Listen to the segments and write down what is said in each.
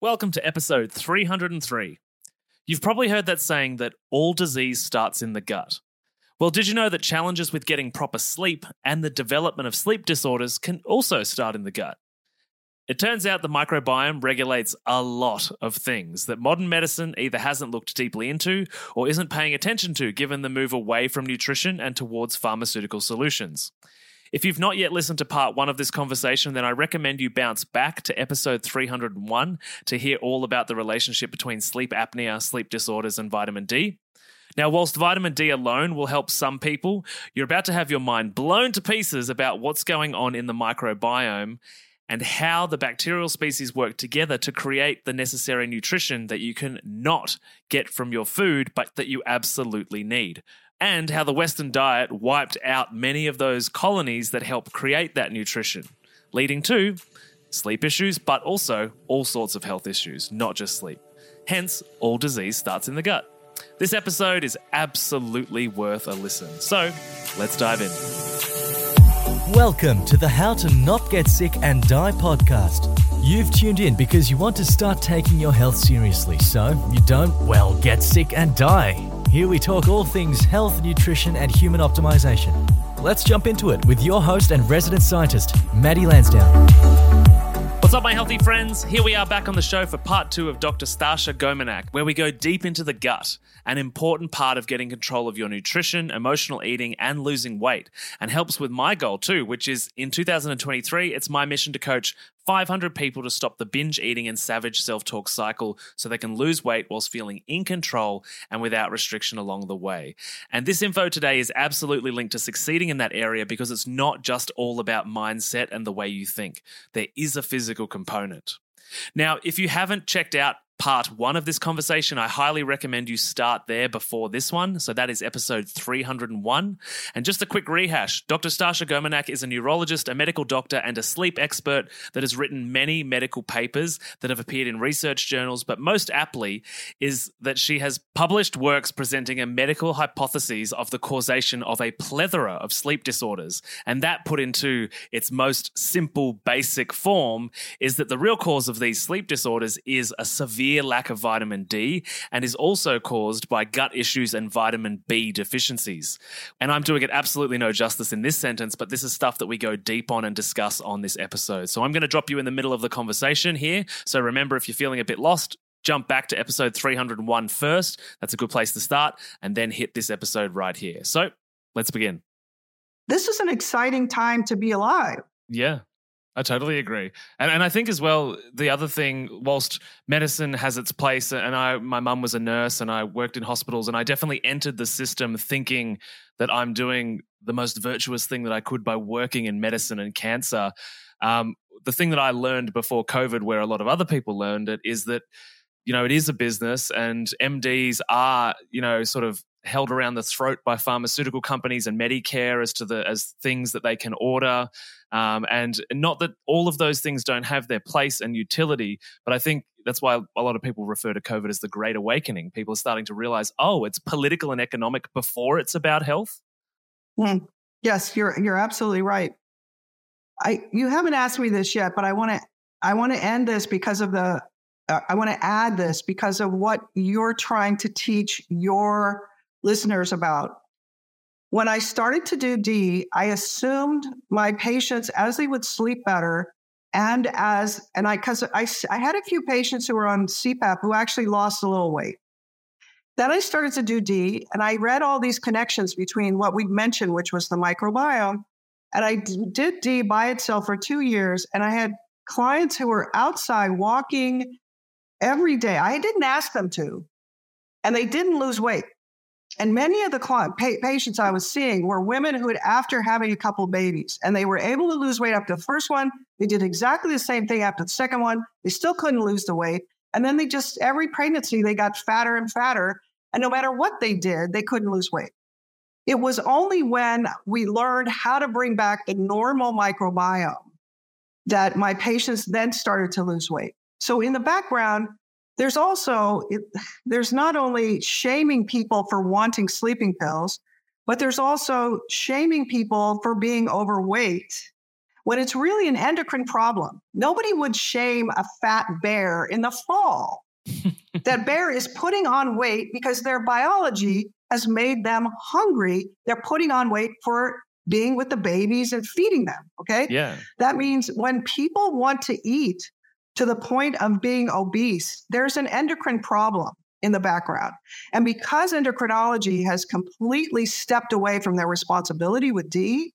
Welcome to episode 303. You've probably heard that saying that all disease starts in the gut. Well, did you know that challenges with getting proper sleep and the development of sleep disorders can also start in the gut? It turns out the microbiome regulates a lot of things that modern medicine either hasn't looked deeply into or isn't paying attention to, given the move away from nutrition and towards pharmaceutical solutions. If you've not yet listened to part one of this conversation, then I recommend you bounce back to episode 301 to hear all about the relationship between sleep apnea, sleep disorders, and vitamin D. Now, whilst vitamin D alone will help some people, you're about to have your mind blown to pieces about what's going on in the microbiome and how the bacterial species work together to create the necessary nutrition that you can not get from your food, but that you absolutely need and how the Western diet wiped out many of those colonies that help create that nutrition, leading to sleep issues, but also all sorts of health issues, not just sleep. Hence, all disease starts in the gut. This episode is absolutely worth a listen. So, let's dive in. Welcome to the How to Not Get Sick and Die podcast. You've tuned in because you want to start taking your health seriously so you don't, well, get sick and die. Here we talk all things health, nutrition, and human optimization. Let's jump into it with your host and resident scientist, Matty Lansdown. What's up, my healthy friends? Here we are back on the show for part two of Dr. Stasha Gominak, where we go deep into the gut, an important part of getting control of your nutrition, emotional eating, and losing weight, and helps with my goal too, which is in 2023, it's my mission to coach 500 people to stop the binge eating and savage self talk cycle so they can lose weight whilst feeling in control and without restriction along the way. And this info today is absolutely linked to succeeding in that area because it's not just all about mindset and the way you think, there is a physical component. Now, if you haven't checked out part one of this conversation, I highly recommend you start there before this one. So that is episode 301. And just a quick rehash Dr. Stasha Gominak is a neurologist, a medical doctor, and a sleep expert that has written many medical papers that have appeared in research journals. But most aptly is that she has published works presenting a medical hypothesis of the causation of a plethora of sleep disorders. And that put into its most simple, basic form is that the real cause of these sleep disorders is a severe severe lack of vitamin D and is also caused by gut issues and vitamin B deficiencies. And I'm doing it absolutely no justice in this sentence, but this is stuff that we go deep on and discuss on this episode. So I'm going to drop you in the middle of the conversation here. So remember, if you're feeling a bit lost, jump back to episode 301 first. That's a good place to start, and then hit this episode right here. So let's begin. This is an exciting time to be alive. Yeah. I totally agree, and and I think as well the other thing, whilst medicine has its place, and I my mum was a nurse and I worked in hospitals, and I definitely entered the system thinking that I'm doing the most virtuous thing that I could by working in medicine and cancer. Um, the thing that I learned before COVID, where a lot of other people learned it, is that you know it is a business, and MDs are you know sort of held around the throat by pharmaceutical companies and Medicare as to the as things that they can order. Um, and not that all of those things don't have their place and utility, but I think that's why a lot of people refer to COVID as the Great Awakening. People are starting to realize, oh, it's political and economic before it's about health. Mm. Yes, you're you're absolutely right. I you haven't asked me this yet, but I want to I want to end this because of the uh, I want to add this because of what you're trying to teach your listeners about when I started to do D, I assumed my patients, as they would sleep better, and as, and I, because I, I had a few patients who were on CPAP who actually lost a little weight. Then I started to do D, and I read all these connections between what we mentioned, which was the microbiome. And I did D by itself for two years, and I had clients who were outside walking every day. I didn't ask them to, and they didn't lose weight. And many of the patients I was seeing were women who had, after having a couple babies, and they were able to lose weight after the first one. They did exactly the same thing after the second one. They still couldn't lose the weight. And then they just, every pregnancy, they got fatter and fatter. And no matter what they did, they couldn't lose weight. It was only when we learned how to bring back the normal microbiome that my patients then started to lose weight. So in the background, there's also, it, there's not only shaming people for wanting sleeping pills, but there's also shaming people for being overweight when it's really an endocrine problem. Nobody would shame a fat bear in the fall. that bear is putting on weight because their biology has made them hungry. They're putting on weight for being with the babies and feeding them. Okay. Yeah. That means when people want to eat to the point of being obese, there's an endocrine problem in the background. And because endocrinology has completely stepped away from their responsibility with D,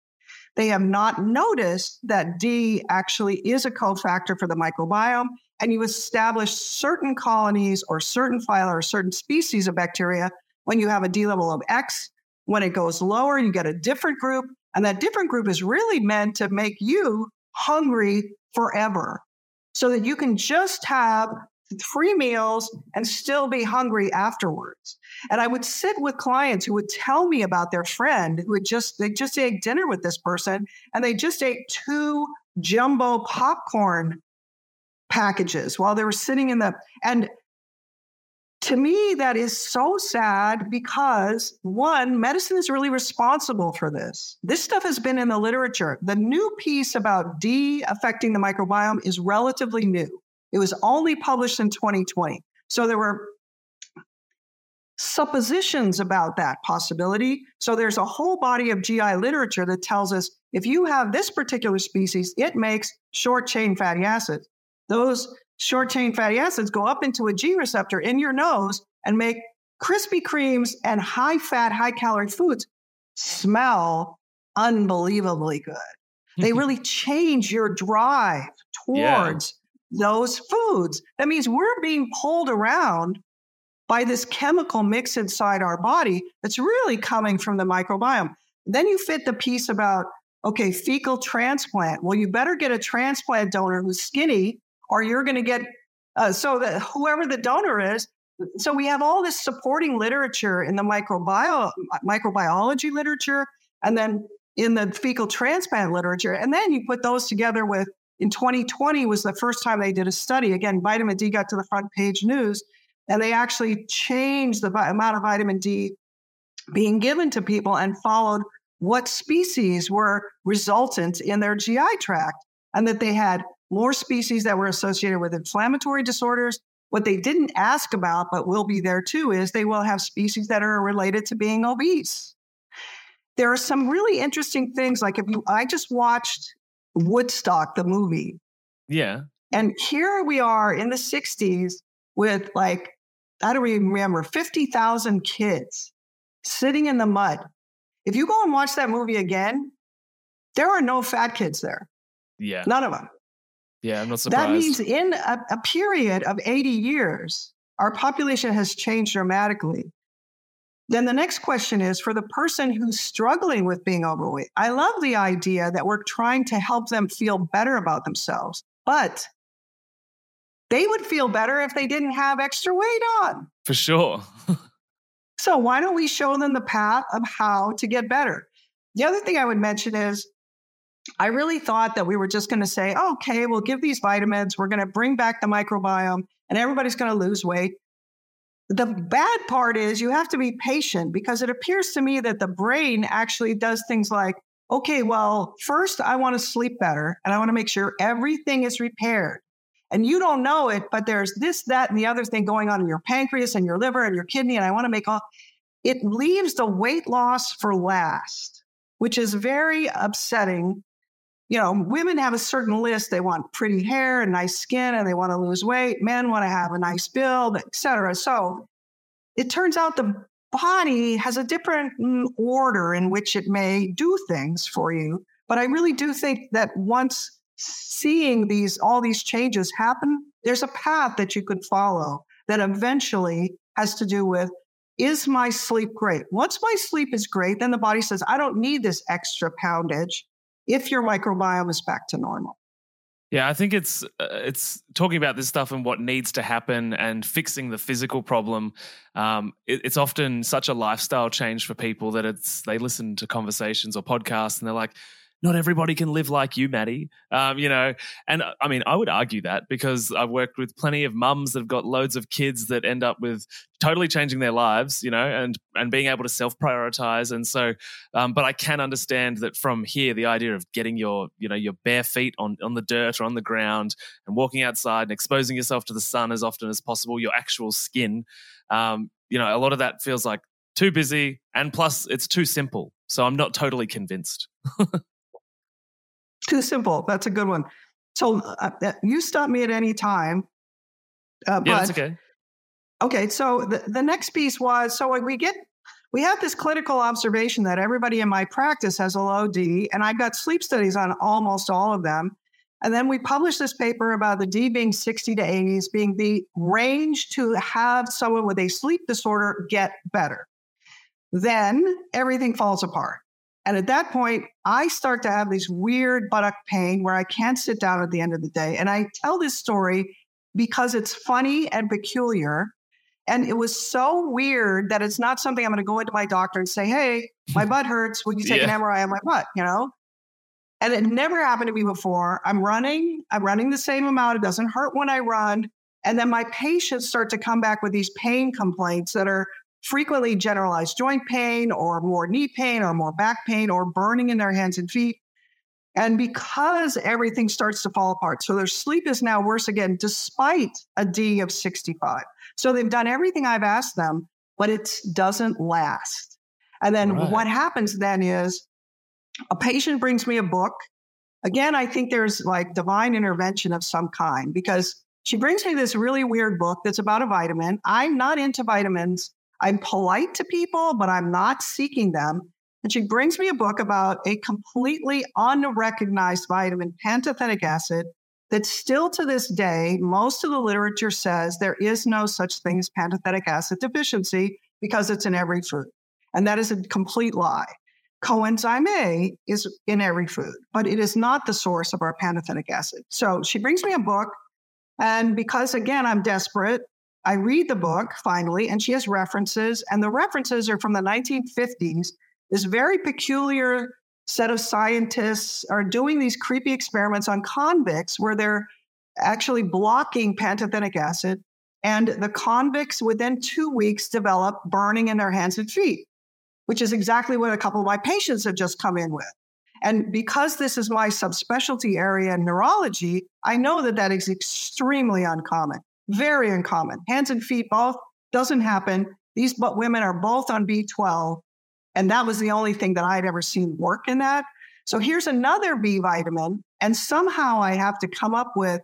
they have not noticed that D actually is a cofactor for the microbiome. And you establish certain colonies or certain phyla or certain species of bacteria when you have a D level of X. When it goes lower, you get a different group. And that different group is really meant to make you hungry forever so that you can just have three meals and still be hungry afterwards. And I would sit with clients who would tell me about their friend who had just they just ate dinner with this person and they just ate two jumbo popcorn packages while they were sitting in the and to me that is so sad because one medicine is really responsible for this this stuff has been in the literature the new piece about d affecting the microbiome is relatively new it was only published in 2020. So there were suppositions about that possibility. So there's a whole body of GI literature that tells us if you have this particular species, it makes short chain fatty acids. Those short chain fatty acids go up into a G receptor in your nose and make Krispy Kremes and high fat, high calorie foods smell unbelievably good. they really change your drive towards those foods. That means we're being pulled around by this chemical mix inside our body that's really coming from the microbiome. Then you fit the piece about, okay, fecal transplant. Well, you better get a transplant donor who's skinny, or you're going to get, uh, so that whoever the donor is. So we have all this supporting literature in the microbiome, microbiology literature, and then in the fecal transplant literature. And then you put those together with in 2020 was the first time they did a study. Again, vitamin D got to the front page news, and they actually changed the amount of vitamin D being given to people and followed what species were resultant in their GI tract, and that they had more species that were associated with inflammatory disorders. What they didn't ask about, but will be there too, is they will have species that are related to being obese. There are some really interesting things. Like if you, I just watched Woodstock, the movie. Yeah. And here we are in the 60s with like, I don't even remember, 50,000 kids sitting in the mud. If you go and watch that movie again, there are no fat kids there. Yeah. None of them. Yeah, I'm not surprised. That means in a, a period of 80 years, our population has changed dramatically. Then the next question is for the person who's struggling with being overweight. I love the idea that we're trying to help them feel better about themselves, but they would feel better if they didn't have extra weight on. For sure. so why don't we show them the path of how to get better? The other thing I would mention is I really thought that we were just going to say, okay, we'll give these vitamins, we're going to bring back the microbiome, and everybody's going to lose weight. The bad part is you have to be patient because it appears to me that the brain actually does things like, okay, well, first I want to sleep better and I want to make sure everything is repaired. And you don't know it, but there's this, that, and the other thing going on in your pancreas and your liver and your kidney. And I want to make all it leaves the weight loss for last, which is very upsetting you know, women have a certain list. They want pretty hair and nice skin and they want to lose weight. Men want to have a nice build, etc. So it turns out the body has a different mm, order in which it may do things for you. But I really do think that once seeing these all these changes happen, there's a path that you could follow that eventually has to do with is my sleep great? Once my sleep is great, then the body says, I don't need this extra poundage if your microbiome is back to normal. Yeah, I think it's uh, it's talking about this stuff and what needs to happen and fixing the physical problem. Um, it, it's often such a lifestyle change for people that it's they listen to conversations or podcasts and they're like, not everybody can live like you, Matty. Um, you know, and uh, I mean, I would argue that because I've worked with plenty of mums that have got loads of kids that end up with totally changing their lives, you know, and and being able to self prioritize. And so, um, but I can understand that from here, the idea of getting your, you know, your bare feet on on the dirt or on the ground and walking outside and exposing yourself to the sun as often as possible, your actual skin. Um, you know, a lot of that feels like too busy, and plus it's too simple. So I'm not totally convinced. Too simple. That's a good one. So uh, uh, you stop me at any time. Uh, yeah, that's okay. Okay, so the, the next piece was so we get we have this clinical observation that everybody in my practice has a low D, and I've got sleep studies on almost all of them. And then we published this paper about the D being 60 to 80s being the range to have someone with a sleep disorder get better. Then everything falls apart. And at that point, I start to have this weird buttock pain where I can't sit down at the end of the day. And I tell this story because it's funny and peculiar. And it was so weird that it's not something I'm going to go into my doctor and say, hey, my butt hurts. Would you take yeah. an MRI on my butt? You know? And it never happened to me before. I'm running, I'm running the same amount. It doesn't hurt when I run. And then my patients start to come back with these pain complaints that are frequently generalized joint pain or more knee pain or more back pain or burning in their hands and feet. And because everything starts to fall apart, so their sleep is now worse again, despite a D of 65. So they've done everything I've asked them, but it doesn't last. And then right. what happens then is a patient brings me a book. Again, I think there's like divine intervention of some kind because she brings me this really weird book that's about a vitamin. I'm not into vitamins. I'm polite to people, but I'm not seeking them. And she brings me a book about a completely unrecognized vitamin, pantothenic acid, that still to this day, most of the literature says there is no such thing as pantothenic acid deficiency because it's in every food. And that is a complete lie. Coenzyme A is in every food, but it is not the source of our pantothenic acid. So she brings me a book. And because, again, I'm desperate, I read the book finally, and she has references, and the references are from the 1950s. This very peculiar set of scientists are doing these creepy experiments on convicts where they're actually blocking pantothenic acid. And the convicts within two weeks develop burning in their hands and feet, which is exactly what a couple of my patients have just come in with. And because this is my subspecialty area in neurology, I know that that is extremely uncommon. Very uncommon. Hands and feet both doesn't happen. These women are both on B12. And that was the only thing that I'd ever seen work in that. So here's another B vitamin. And somehow I have to come up with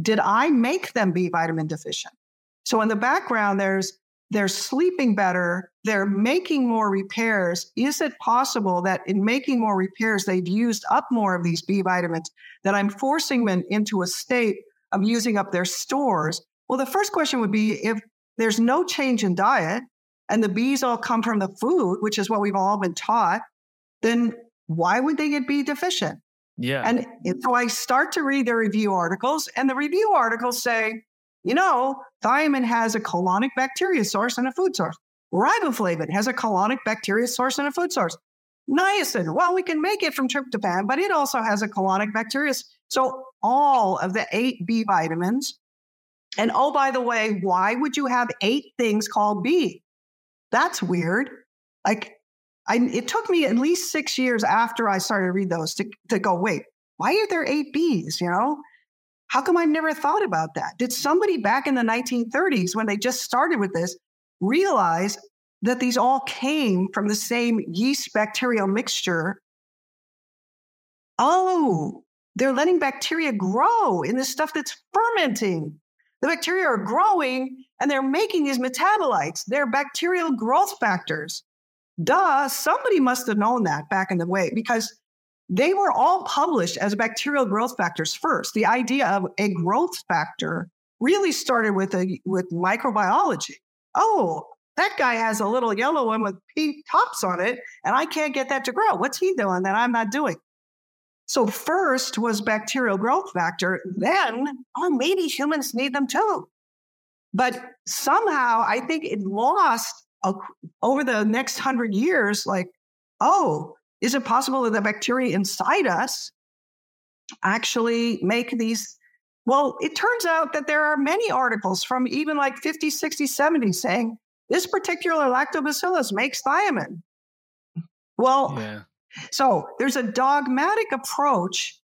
did I make them B vitamin deficient? So in the background, there's they're sleeping better, they're making more repairs. Is it possible that in making more repairs, they've used up more of these B vitamins, that I'm forcing them into a state of using up their stores? Well, the first question would be if there's no change in diet and the bees all come from the food, which is what we've all been taught, then why would they get B deficient? Yeah. And so I start to read the review articles, and the review articles say, you know, thiamine has a colonic bacteria source and a food source. Riboflavin has a colonic bacteria source and a food source. Niacin, well, we can make it from tryptophan, but it also has a colonic bacteria. So all of the eight B vitamins. And oh, by the way, why would you have eight things called B? That's weird. Like, I, it took me at least six years after I started to read those to, to go, wait, why are there eight Bs? You know, how come I've never thought about that? Did somebody back in the 1930s, when they just started with this, realize that these all came from the same yeast bacterial mixture? Oh, they're letting bacteria grow in the stuff that's fermenting. The bacteria are growing and they're making these metabolites. They're bacterial growth factors. Duh, somebody must have known that back in the way because they were all published as bacterial growth factors first. The idea of a growth factor really started with a with microbiology. Oh, that guy has a little yellow one with pink tops on it, and I can't get that to grow. What's he doing that I'm not doing? So, first was bacterial growth factor, then, oh, maybe humans need them too. But somehow I think it lost a, over the next hundred years, like, oh, is it possible that the bacteria inside us actually make these? Well, it turns out that there are many articles from even like 50, 60, 70 saying this particular lactobacillus makes thiamine. Well, yeah. so there's a dogmatic approach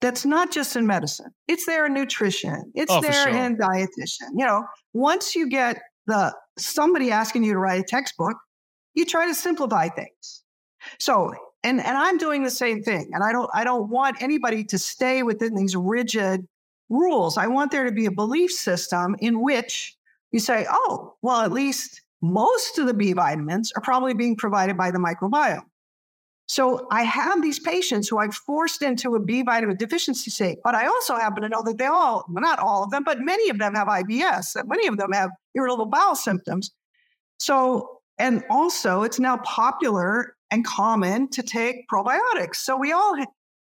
that's not just in medicine. It's there in nutrition. It's oh, there sure. in dietitian. You know, once you get the somebody asking you to write a textbook, you try to simplify things. So, and and I'm doing the same thing. And I don't I don't want anybody to stay within these rigid rules. I want there to be a belief system in which you say, oh, well, at least most of the B vitamins are probably being provided by the microbiome. So I have these patients who I've forced into a B vitamin deficiency state, but I also happen to know that they all, well, not all of them, but many of them have IBS, that many of them have irritable bowel symptoms. So, and also it's now popular and common to take probiotics. So we all,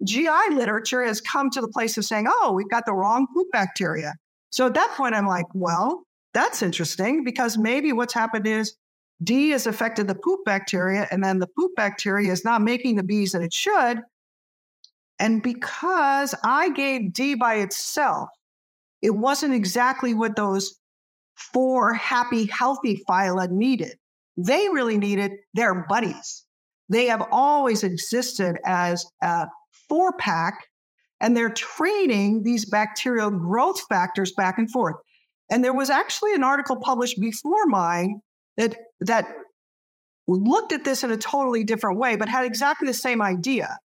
GI literature has come to the place of saying, oh, we've got the wrong poop bacteria. So at that point, I'm like, well, that's interesting because maybe what's happened is D has affected the poop bacteria, and then the poop bacteria is not making the bees that it should. And because I gave D by itself, it wasn't exactly what those four happy, healthy phyla needed. They really needed their buddies. They have always existed as a four pack, and they're trading these bacterial growth factors back and forth. And there was actually an article published before mine that that looked at this in a totally different way, but had exactly the same idea.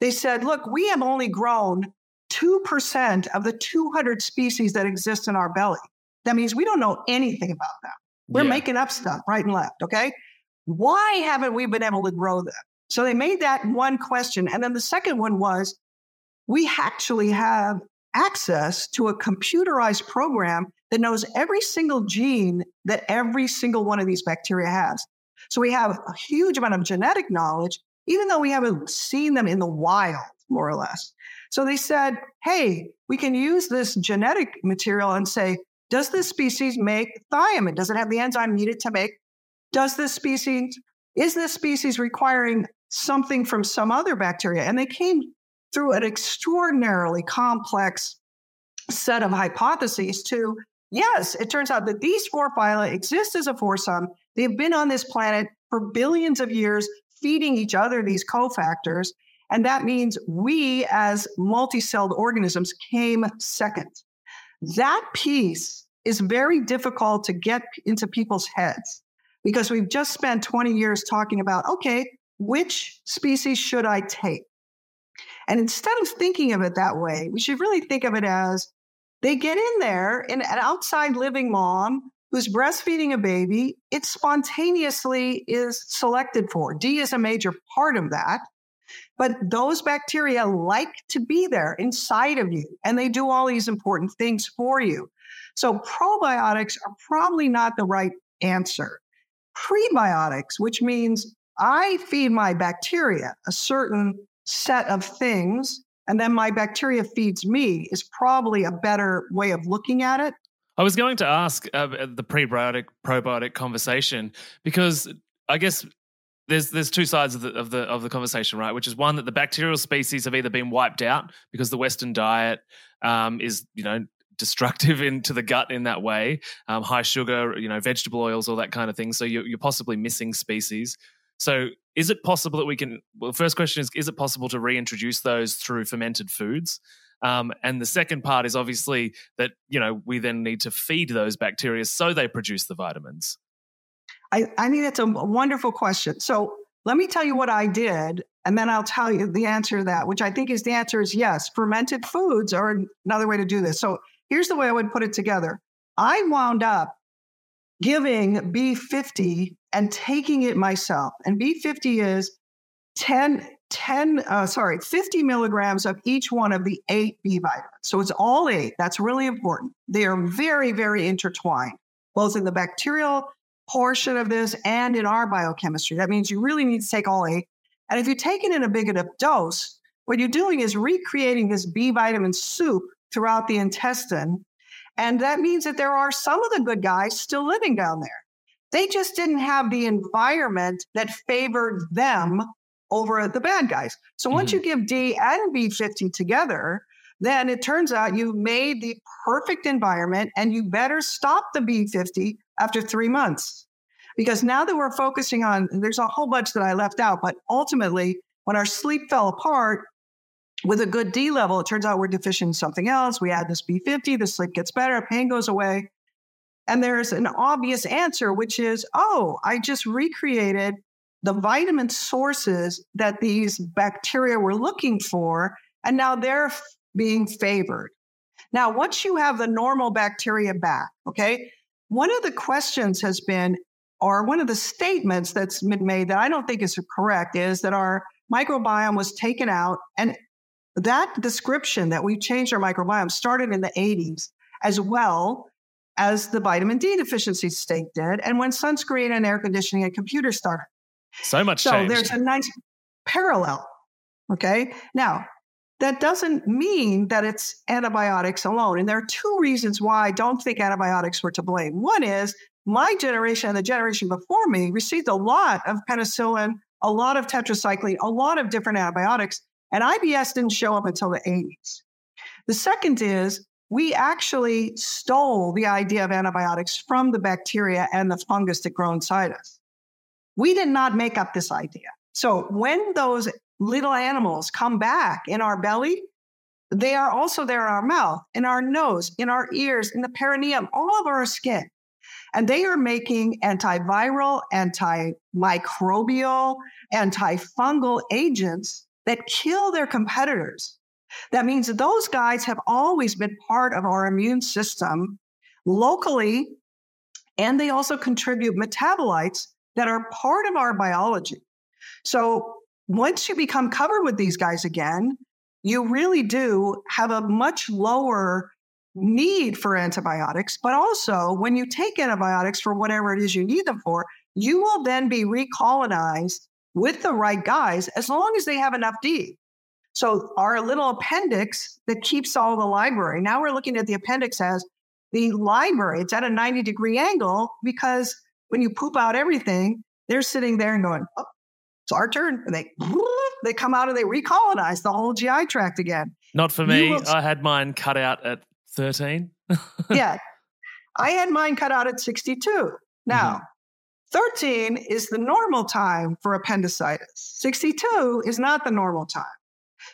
They said, look, we have only grown 2% of the 200 species that exist in our belly. That means we don't know anything about them. We're yeah. making up stuff right and left. Okay. Why haven't we been able to grow them? So they made that one question. And then the second one was we actually have access to a computerized program that knows every single gene that every single one of these bacteria has. So we have a huge amount of genetic knowledge, even though we haven't seen them in the wild, more or less. So they said, hey, we can use this genetic material and say, does this species make thiamine? Does it have the enzyme needed to make? Does this species, is this species requiring something from some other bacteria? And they came through an extraordinarily complex set of hypotheses to yes, it turns out that these four phyla exist as a foursome. They've been on this planet for billions of years, feeding each other these cofactors. And that means we, as multi celled organisms, came second. That piece is very difficult to get into people's heads because we've just spent 20 years talking about okay, which species should I take? And instead of thinking of it that way, we should really think of it as they get in there, and an outside living mom who's breastfeeding a baby, it spontaneously is selected for. D is a major part of that. But those bacteria like to be there inside of you, and they do all these important things for you. So, probiotics are probably not the right answer. Prebiotics, which means I feed my bacteria a certain set of things and then my bacteria feeds me is probably a better way of looking at it. I was going to ask uh, the prebiotic probiotic conversation because I guess there's there's two sides of the of the of the conversation, right? Which is one that the bacterial species have either been wiped out because the Western diet um, is you know destructive into the gut in that way, um, high sugar, you know, vegetable oils, all that kind of thing. So you're, you're possibly missing species. So, is it possible that we can? Well, first question is: Is it possible to reintroduce those through fermented foods? Um, and the second part is obviously that you know we then need to feed those bacteria so they produce the vitamins. I, I think that's a wonderful question. So let me tell you what I did, and then I'll tell you the answer to that, which I think is the answer is yes. Fermented foods are another way to do this. So here's the way I would put it together. I wound up giving B50 and taking it myself. And B50 is 10, 10 uh, sorry, 50 milligrams of each one of the eight B vitamins. So it's all eight. That's really important. They are very, very intertwined, both in the bacterial portion of this and in our biochemistry. That means you really need to take all eight. And if you take it in a big enough dose, what you're doing is recreating this B vitamin soup throughout the intestine. And that means that there are some of the good guys still living down there. They just didn't have the environment that favored them over the bad guys. So once Mhm. you give D and B50 together, then it turns out you've made the perfect environment and you better stop the B50 after three months. Because now that we're focusing on, there's a whole bunch that I left out, but ultimately, when our sleep fell apart with a good D level, it turns out we're deficient in something else. We add this B50, the sleep gets better, pain goes away. And there's an obvious answer, which is, oh, I just recreated the vitamin sources that these bacteria were looking for, and now they're f- being favored. Now, once you have the normal bacteria back, okay, one of the questions has been, or one of the statements that's been made that I don't think is correct is that our microbiome was taken out. And that description that we've changed our microbiome started in the 80s as well as the vitamin D deficiency state did, and when sunscreen and air conditioning and computers started. So much So changed. there's a nice parallel. Okay. Now, that doesn't mean that it's antibiotics alone. And there are two reasons why I don't think antibiotics were to blame. One is my generation and the generation before me received a lot of penicillin, a lot of tetracycline, a lot of different antibiotics, and IBS didn't show up until the 80s. The second is we actually stole the idea of antibiotics from the bacteria and the fungus that grow inside us. We did not make up this idea. So when those little animals come back in our belly, they are also there in our mouth, in our nose, in our ears, in the perineum, all of our skin. And they are making antiviral, antimicrobial, antifungal agents that kill their competitors. That means that those guys have always been part of our immune system locally, and they also contribute metabolites that are part of our biology. So once you become covered with these guys again, you really do have a much lower need for antibiotics. But also, when you take antibiotics for whatever it is you need them for, you will then be recolonized with the right guys as long as they have enough D. So, our little appendix that keeps all the library, now we're looking at the appendix as the library. It's at a 90 degree angle because when you poop out everything, they're sitting there and going, oh, it's our turn. And they they come out and they recolonize the whole GI tract again. Not for me. will- I had mine cut out at 13. yeah. I had mine cut out at 62. Now, mm-hmm. 13 is the normal time for appendicitis. 62 is not the normal time.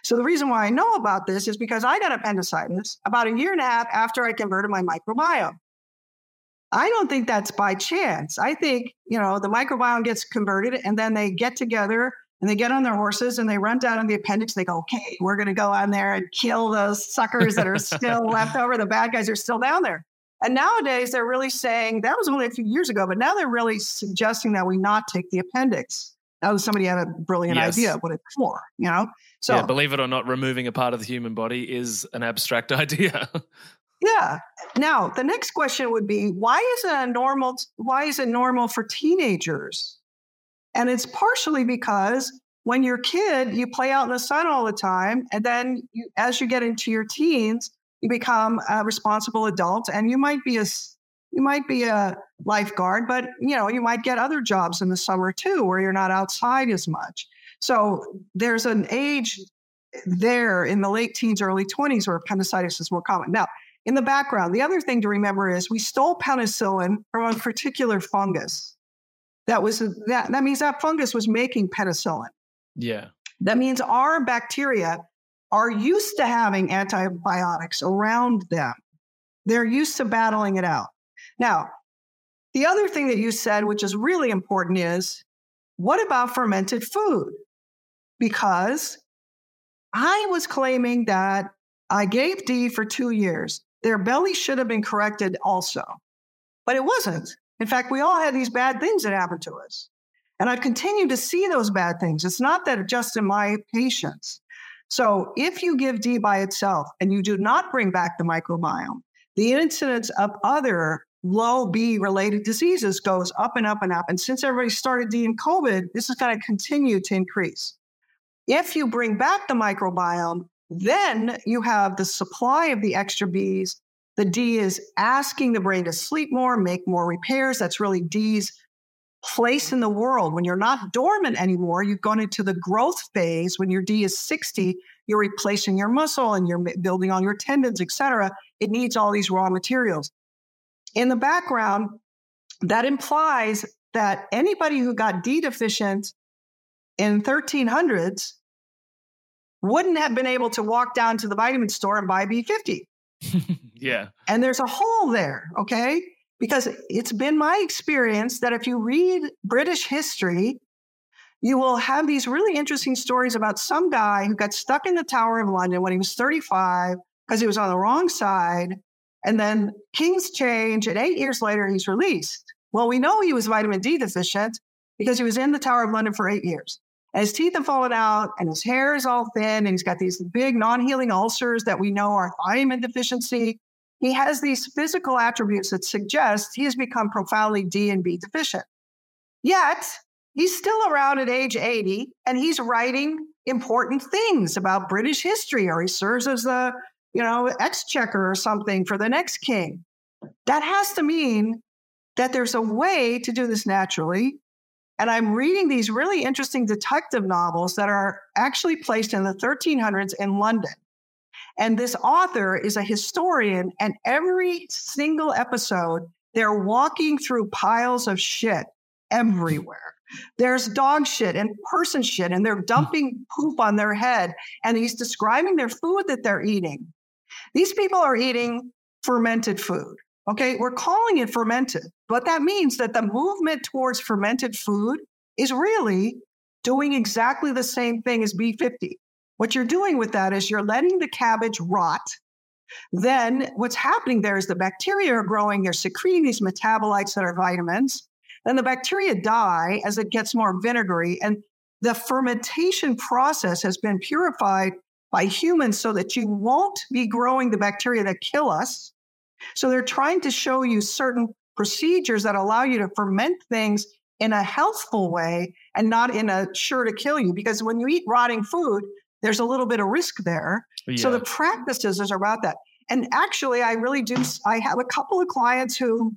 So the reason why I know about this is because I got appendicitis about a year and a half after I converted my microbiome. I don't think that's by chance. I think, you know, the microbiome gets converted and then they get together and they get on their horses and they run down in the appendix. They go, okay, we're going to go on there and kill those suckers that are still left over. The bad guys are still down there. And nowadays they're really saying that was only a few years ago, but now they're really suggesting that we not take the appendix. Now somebody had a brilliant Yes. idea of what it's for, you know? So yeah, believe it or not, removing a part of the human body is an abstract idea. Yeah. Now, the next question would be why is it a normal why is it normal for teenagers? And it's partially because when you're a kid, you play out in the sun all the time and then you, as you get into your teens, you become a responsible adult and you might be a you might be a lifeguard, but you know, you might get other jobs in the summer too where you're not outside as much. So there's an age there in the late teens, early 20s where appendicitis is more common. Now, in the background, the other thing to remember is we stole penicillin from a particular fungus. That was that, that means that fungus was making penicillin. yeah. That means our bacteria are used to having antibiotics around them. They're used to battling it out. Now, the other thing that you said, which is really important, is what about fermented food? Because I was claiming that I gave D for two years. Their belly should have been corrected also, but it wasn't. In fact, we all had these bad things that happened to us. And I've continued to see those bad things. It's not that just in my patients. So if you give D by itself and you do not bring back the microbiome, the incidence of other low B related diseases goes up and up and up. And since everybody started D in COVID, this is going to continue to increase. If you bring back the microbiome, then you have the supply of the extra Bs. The D is asking the brain to sleep more, make more repairs. That's really D's place in the world. When you're not dormant anymore, you've gone into the growth phase. When your D is 60, you're replacing your muscle and you're building on your tendons, etc. It needs all these raw materials. In the background, that implies that anybody who got D deficient in 1300s wouldn't have been able to walk down to the vitamin store and buy B50. yeah. And there's a hole there, okay? Because it's been my experience that if you read British history, you will have these really interesting stories about some guy who got stuck in the Tower of London when he was 35 because he was on the wrong side. And then kings change, and eight years later, he's released. Well, we know he was vitamin D deficient because he was in the Tower of London for eight years. And his teeth have fallen out, and his hair is all thin, and he's got these big non healing ulcers that we know are vitamin deficiency. He has these physical attributes that suggest he has become profoundly D and B deficient. Yet, he's still around at age 80 and he's writing important things about British history, or he serves as the, you know, exchequer or something for the next king. That has to mean that there's a way to do this naturally. And I'm reading these really interesting detective novels that are actually placed in the 1300s in London. And this author is a historian, and every single episode, they're walking through piles of shit everywhere. There's dog shit and person shit, and they're hmm. dumping poop on their head. And he's describing their food that they're eating. These people are eating fermented food. Okay, we're calling it fermented, but that means that the movement towards fermented food is really doing exactly the same thing as B50. What you're doing with that is you're letting the cabbage rot. Then what's happening there is the bacteria are growing, they're secreting these metabolites that are vitamins. Then the bacteria die as it gets more vinegary. And the fermentation process has been purified by humans so that you won't be growing the bacteria that kill us. So they're trying to show you certain procedures that allow you to ferment things in a healthful way and not in a sure to kill you. Because when you eat rotting food, there's a little bit of risk there. Yeah. So the practices is about that. And actually, I really do. I have a couple of clients who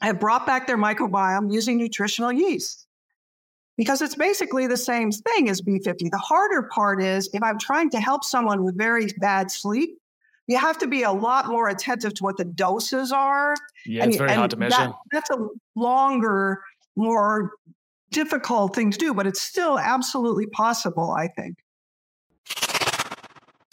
have brought back their microbiome using nutritional yeast because it's basically the same thing as B50. The harder part is if I'm trying to help someone with very bad sleep, you have to be a lot more attentive to what the doses are. Yeah, and, it's very hard to measure. That, that's a longer, more difficult thing to do, but it's still absolutely possible, I think.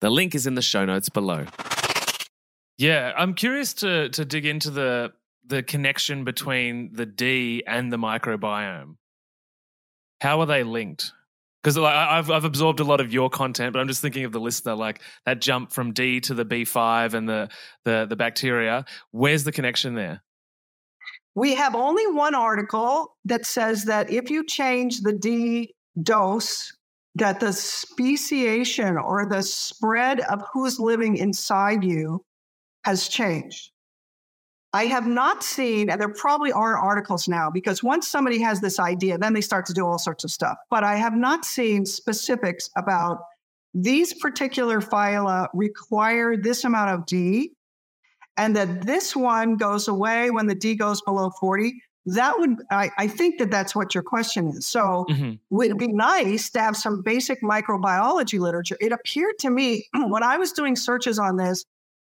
The link is in the show notes below. Yeah, I'm curious to to dig into the the connection between the D and the microbiome. How are they linked? Because like I've I've absorbed a lot of your content, but I'm just thinking of the listener, like that jump from D to the B5 and the the the bacteria. Where's the connection there? We have only one article that says that if you change the D dose that the speciation or the spread of who's living inside you has changed. I have not seen, and there probably are articles now, because once somebody has this idea, then they start to do all sorts of stuff. But I have not seen specifics about these particular phyla require this amount of D, and that this one goes away when the D goes below 40, that would, I, I think that that's what your question is. So mm-hmm. would it be nice to have some basic microbiology literature? It appeared to me when I was doing searches on this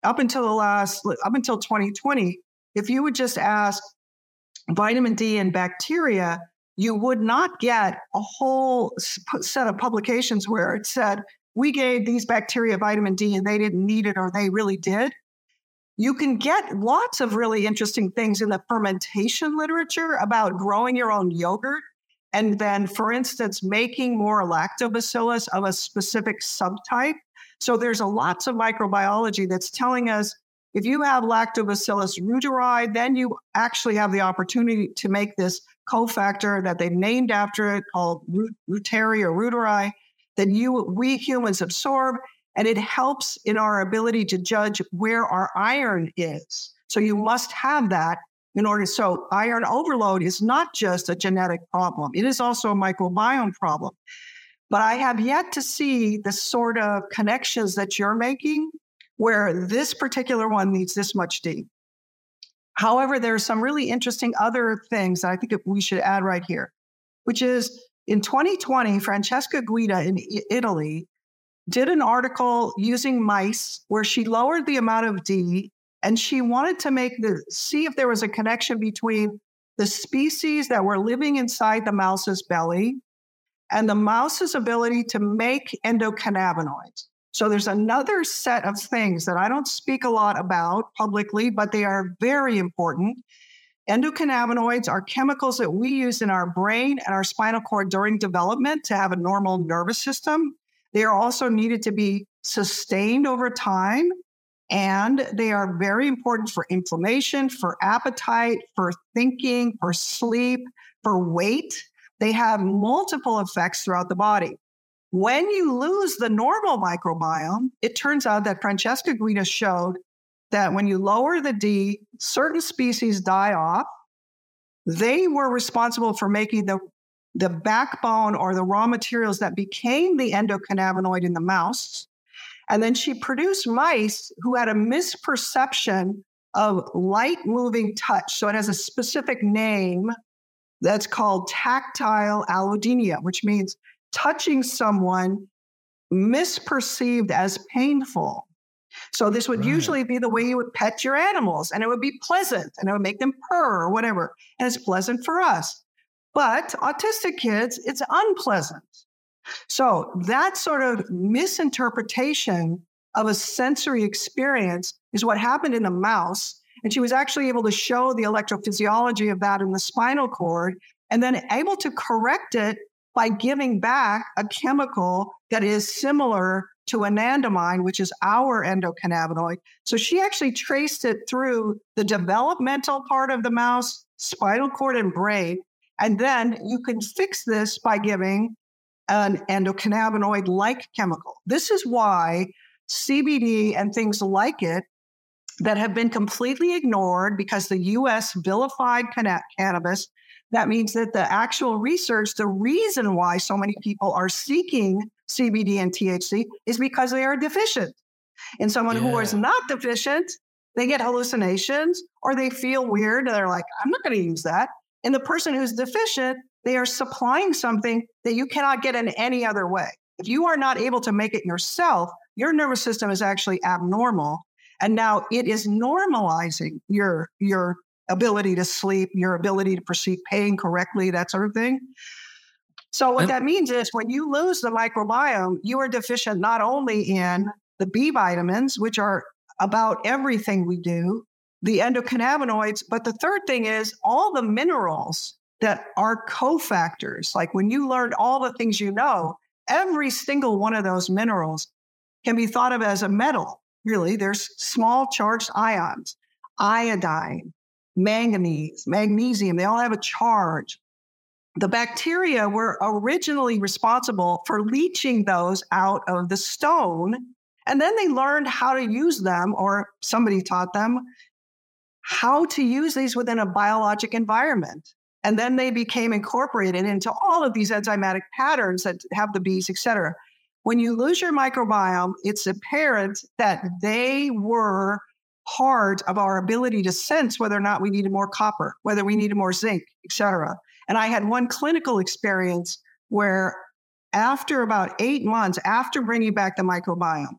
up until the last, up until 2020, if you would just ask vitamin D and bacteria, you would not get a whole set of publications where it said, we gave these bacteria vitamin D and they didn't need it or they really did. You can get lots of really interesting things in the fermentation literature about growing your own yogurt. And then, for instance, making more lactobacillus of a specific subtype. So there's a lots of microbiology that's telling us if you have lactobacillus reuteri, then you actually have the opportunity to make this cofactor that they named after it called reuteri or reuteri that you we humans absorb and it helps in our ability to judge where our iron is. So you must have that in order. So iron overload is not just a genetic problem, it is also a microbiome problem. But I have yet to see the sort of connections that you're making where this particular one needs this much D. However, there are some really interesting other things that I think we should add right here, which is in 2020, Francesca Guida in Italy did an article using mice where she lowered the amount of D and she wanted to make the see if there was a connection between the species that were living inside the mouse's belly and the mouse's ability to make endocannabinoids. So there's another set of things that I don't speak a lot about publicly, but they are very important. Endocannabinoids are chemicals that we use in our brain and our spinal cord during development to have a normal nervous system. They are also needed to be sustained over time. And they are very important for inflammation, for appetite, for thinking, for sleep, for weight. They have multiple effects throughout the body. When you lose the normal microbiome, it turns out that Francesca Guida showed that when you lower the D, certain species die off. They were responsible for making the the backbone or the raw materials that became the endocannabinoid in the mouse. And then she produced mice who had a misperception of light moving touch. So it has a specific name that's called tactile allodynia, which means touching someone misperceived as painful. So this would right. usually be the way you would pet your animals, and it would be pleasant and it would make them purr or whatever. And it's pleasant for us. But autistic kids, it's unpleasant. So that sort of misinterpretation of a sensory experience is what happened in the mouse. And she was actually able to show the electrophysiology of that in the spinal cord and then able to correct it by giving back a chemical that is similar to anandamide, which is our endocannabinoid. So she actually traced it through the developmental part of the mouse, spinal cord, and brain. And then you can fix this by giving an endocannabinoid like chemical. This is why CBD and things like it that have been completely ignored because the US vilified cannabis. That means that the actual research, the reason why so many people are seeking CBD and THC is because they are deficient. In someone yeah. who is not deficient, they get hallucinations or they feel weird and they're like, I'm not going to use that. And the person who's deficient, they are supplying something that you cannot get in any other way. If you are not able to make it yourself, your nervous system is actually abnormal. And now it is normalizing your, your ability to sleep, your ability to perceive pain correctly, that sort of thing. So, what that means is when you lose the microbiome, you are deficient not only in the B vitamins, which are about everything we do, the endocannabinoids. But the third thing is all the minerals that are cofactors. Like when you learned all the things you know, every single one of those minerals can be thought of as a metal. Really, there's small charged ions, iodine, manganese, magnesium, they all have a charge. The bacteria were originally responsible for leaching those out of the stone. And then they learned how to use them, or somebody taught them how to use these within a biologic environment. And then they became incorporated into all of these enzymatic patterns that have the bees, et cetera. when you lose your microbiome, it's apparent that they were part of our ability to sense whether or not we needed more copper, whether we needed more zinc, et cetera. And I had one clinical experience where after about eight months after bringing back the microbiome,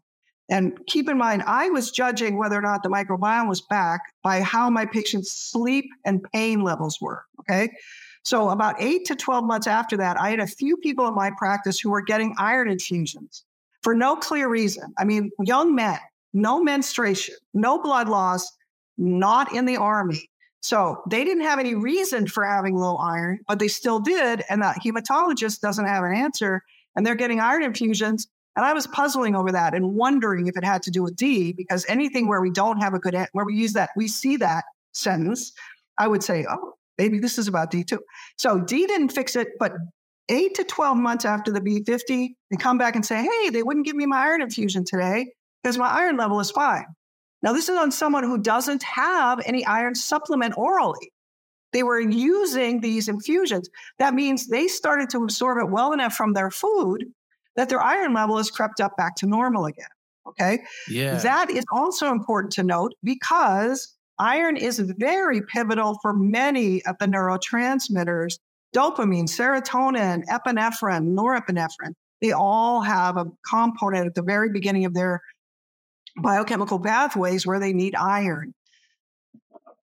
and keep in mind, I was judging whether or not the microbiome was back by how my patient's sleep and pain levels were. Okay. So, about eight to 12 months after that, I had a few people in my practice who were getting iron infusions for no clear reason. I mean, young men, no menstruation, no blood loss, not in the army. So, they didn't have any reason for having low iron, but they still did. And the hematologist doesn't have an answer. And they're getting iron infusions. And I was puzzling over that and wondering if it had to do with D, because anything where we don't have a good, where we use that, we see that sentence, I would say, oh, maybe this is about D too. So D didn't fix it, but eight to 12 months after the B50, they come back and say, hey, they wouldn't give me my iron infusion today because my iron level is fine. Now, this is on someone who doesn't have any iron supplement orally. They were using these infusions. That means they started to absorb it well enough from their food that their iron level has crept up back to normal again. Okay. Yeah. That is also important to note because Iron is very pivotal for many of the neurotransmitters dopamine, serotonin, epinephrine, norepinephrine. They all have a component at the very beginning of their biochemical pathways where they need iron.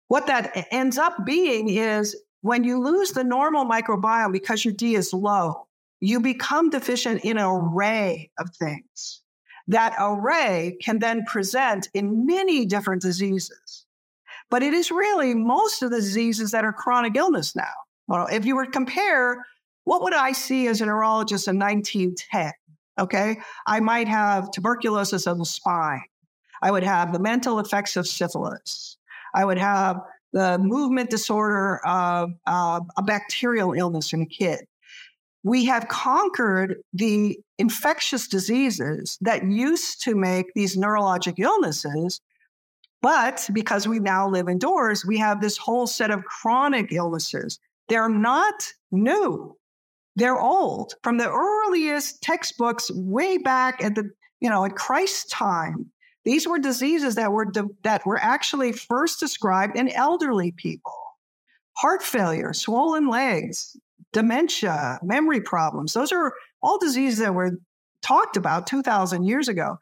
What that ends up being is when you lose the normal microbiome because your D is low, you become deficient in an array of things. That array can then present in many different diseases. But it is really most of the diseases that are chronic illness now. Well, if you were to compare, what would I see as a neurologist in 1910? Okay, I might have tuberculosis of the spine. I would have the mental effects of syphilis. I would have the movement disorder of uh, a bacterial illness in a kid. We have conquered the infectious diseases that used to make these neurologic illnesses but because we now live indoors, we have this whole set of chronic illnesses. They're not new. They're old from the earliest textbooks way back at the, you know, at Christ's time. These were diseases that were de- that were actually first described in elderly people. Heart failure, swollen legs, dementia, memory problems. Those are all diseases that were talked about 2000 years ago.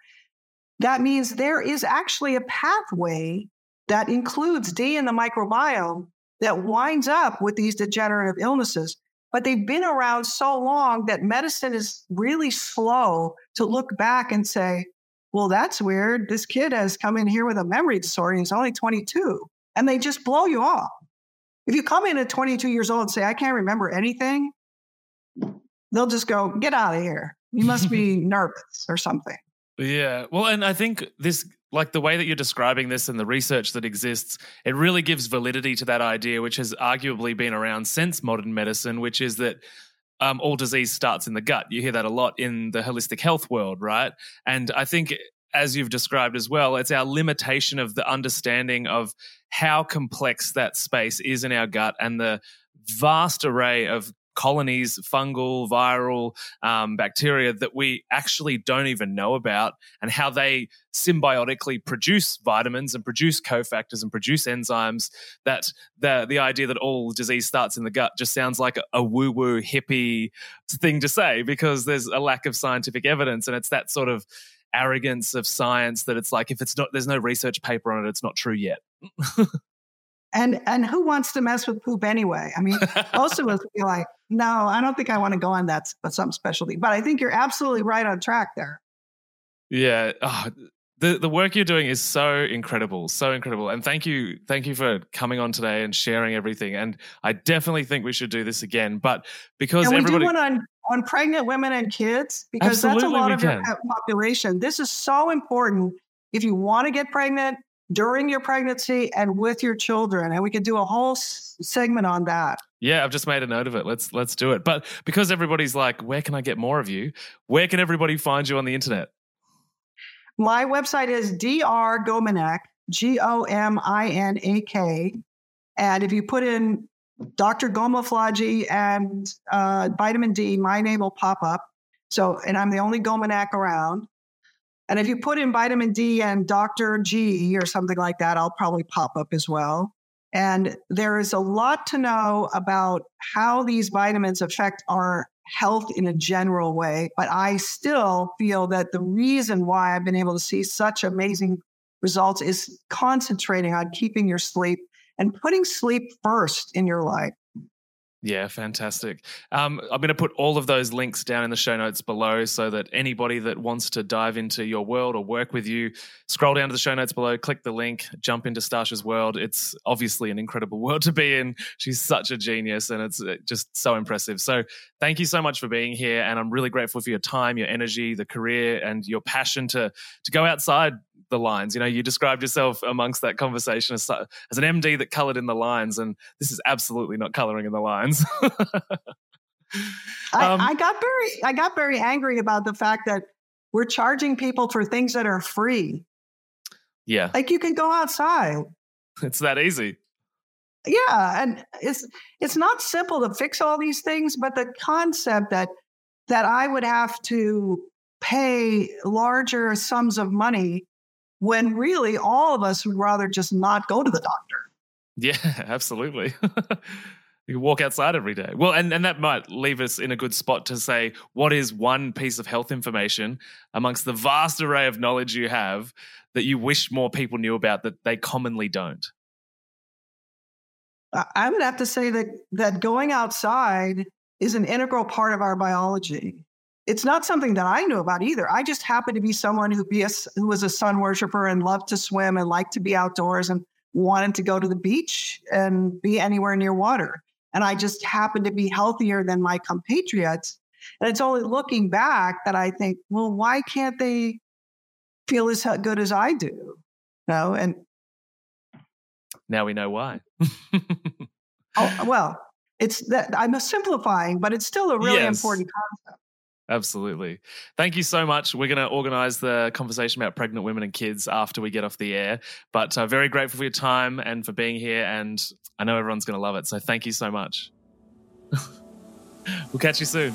That means there is actually a pathway that includes D in the microbiome that winds up with these degenerative illnesses. But they've been around so long that medicine is really slow to look back and say, well, that's weird. This kid has come in here with a memory disorder. He's only 22. And they just blow you off. If you come in at 22 years old and say, I can't remember anything, they'll just go, get out of here. You must be nervous or something. Yeah. Well, and I think this, like the way that you're describing this and the research that exists, it really gives validity to that idea, which has arguably been around since modern medicine, which is that um, all disease starts in the gut. You hear that a lot in the holistic health world, right? And I think, as you've described as well, it's our limitation of the understanding of how complex that space is in our gut and the vast array of colonies, fungal, viral, um, bacteria that we actually don't even know about, and how they symbiotically produce vitamins and produce cofactors and produce enzymes. That the the idea that all disease starts in the gut just sounds like a, a woo woo hippie thing to say because there's a lack of scientific evidence, and it's that sort of arrogance of science that it's like if it's not there's no research paper on it it's not true yet And and who wants to mess with poop anyway? I mean, most of us be like, no, I don't think I want to go on that but some specialty. But I think you're absolutely right on track there. Yeah. Oh, the the work you're doing is so incredible, so incredible. And thank you, thank you for coming on today and sharing everything. And I definitely think we should do this again. But because and we everybody do one on on pregnant women and kids because Absolutely that's a lot of can. your population. This is so important. If you want to get pregnant, during your pregnancy and with your children and we could do a whole s- segment on that yeah i've just made a note of it let's let's do it but because everybody's like where can i get more of you where can everybody find you on the internet my website is dr gominak g-o-m-i-n-a-k and if you put in dr Gominak and uh, vitamin d my name will pop up So, and I'm the only Gominak around. And if you put in vitamin D and Dr. G or something like that, I'll probably pop up as well. And there is a lot to know about how these vitamins affect our health in a general way. But I still feel that the reason why I've been able to see such amazing results is concentrating on keeping your sleep and putting sleep first in your life. Yeah, fantastic. Um, I'm going to put all of those links down in the show notes below so that anybody that wants to dive into your world or work with you, scroll down to the show notes below, click the link, jump into Stasha's world. It's obviously an incredible world to be in. She's such a genius and it's uh, just so impressive. So, thank you so much for being here. And I'm really grateful for your time, your energy, the career, and your passion to, to go outside the lines. You know, you described yourself amongst that conversation as, as an MD that colored in the lines, and this is absolutely not coloring in the lines. I, um, I got very, I got very angry about the fact that we're charging people for things that are free. Yeah, like you can go outside. It's that easy. Yeah, and it's it's not simple to fix all these things, but the concept that that I would have to pay larger sums of money when really all of us would rather just not go to the doctor. Yeah, absolutely. you walk outside every day. Well, and, and that might leave us in a good spot to say, what is one piece of health information amongst the vast array of knowledge you have that you wish more people knew about that they commonly don't? I would have to say that that going outside is an integral part of our biology it's not something that I knew about either. I just happened to be someone who be a, who was a sun worshiper and loved to swim and liked to be outdoors and wanted to go to the beach and be anywhere near water. And I just happened to be healthier than my compatriots. And it's only looking back that I think, well, why can't they feel as good as I do? You know, and now we know why. oh, well, it's that I'm simplifying, but it's still a really yes. important concept. Absolutely. Thank you so much. We're going to organize the conversation about pregnant women and kids after we get off the air. But uh, very grateful for your time and for being here. And I know everyone's going to love it. So thank you so much. we'll catch you soon.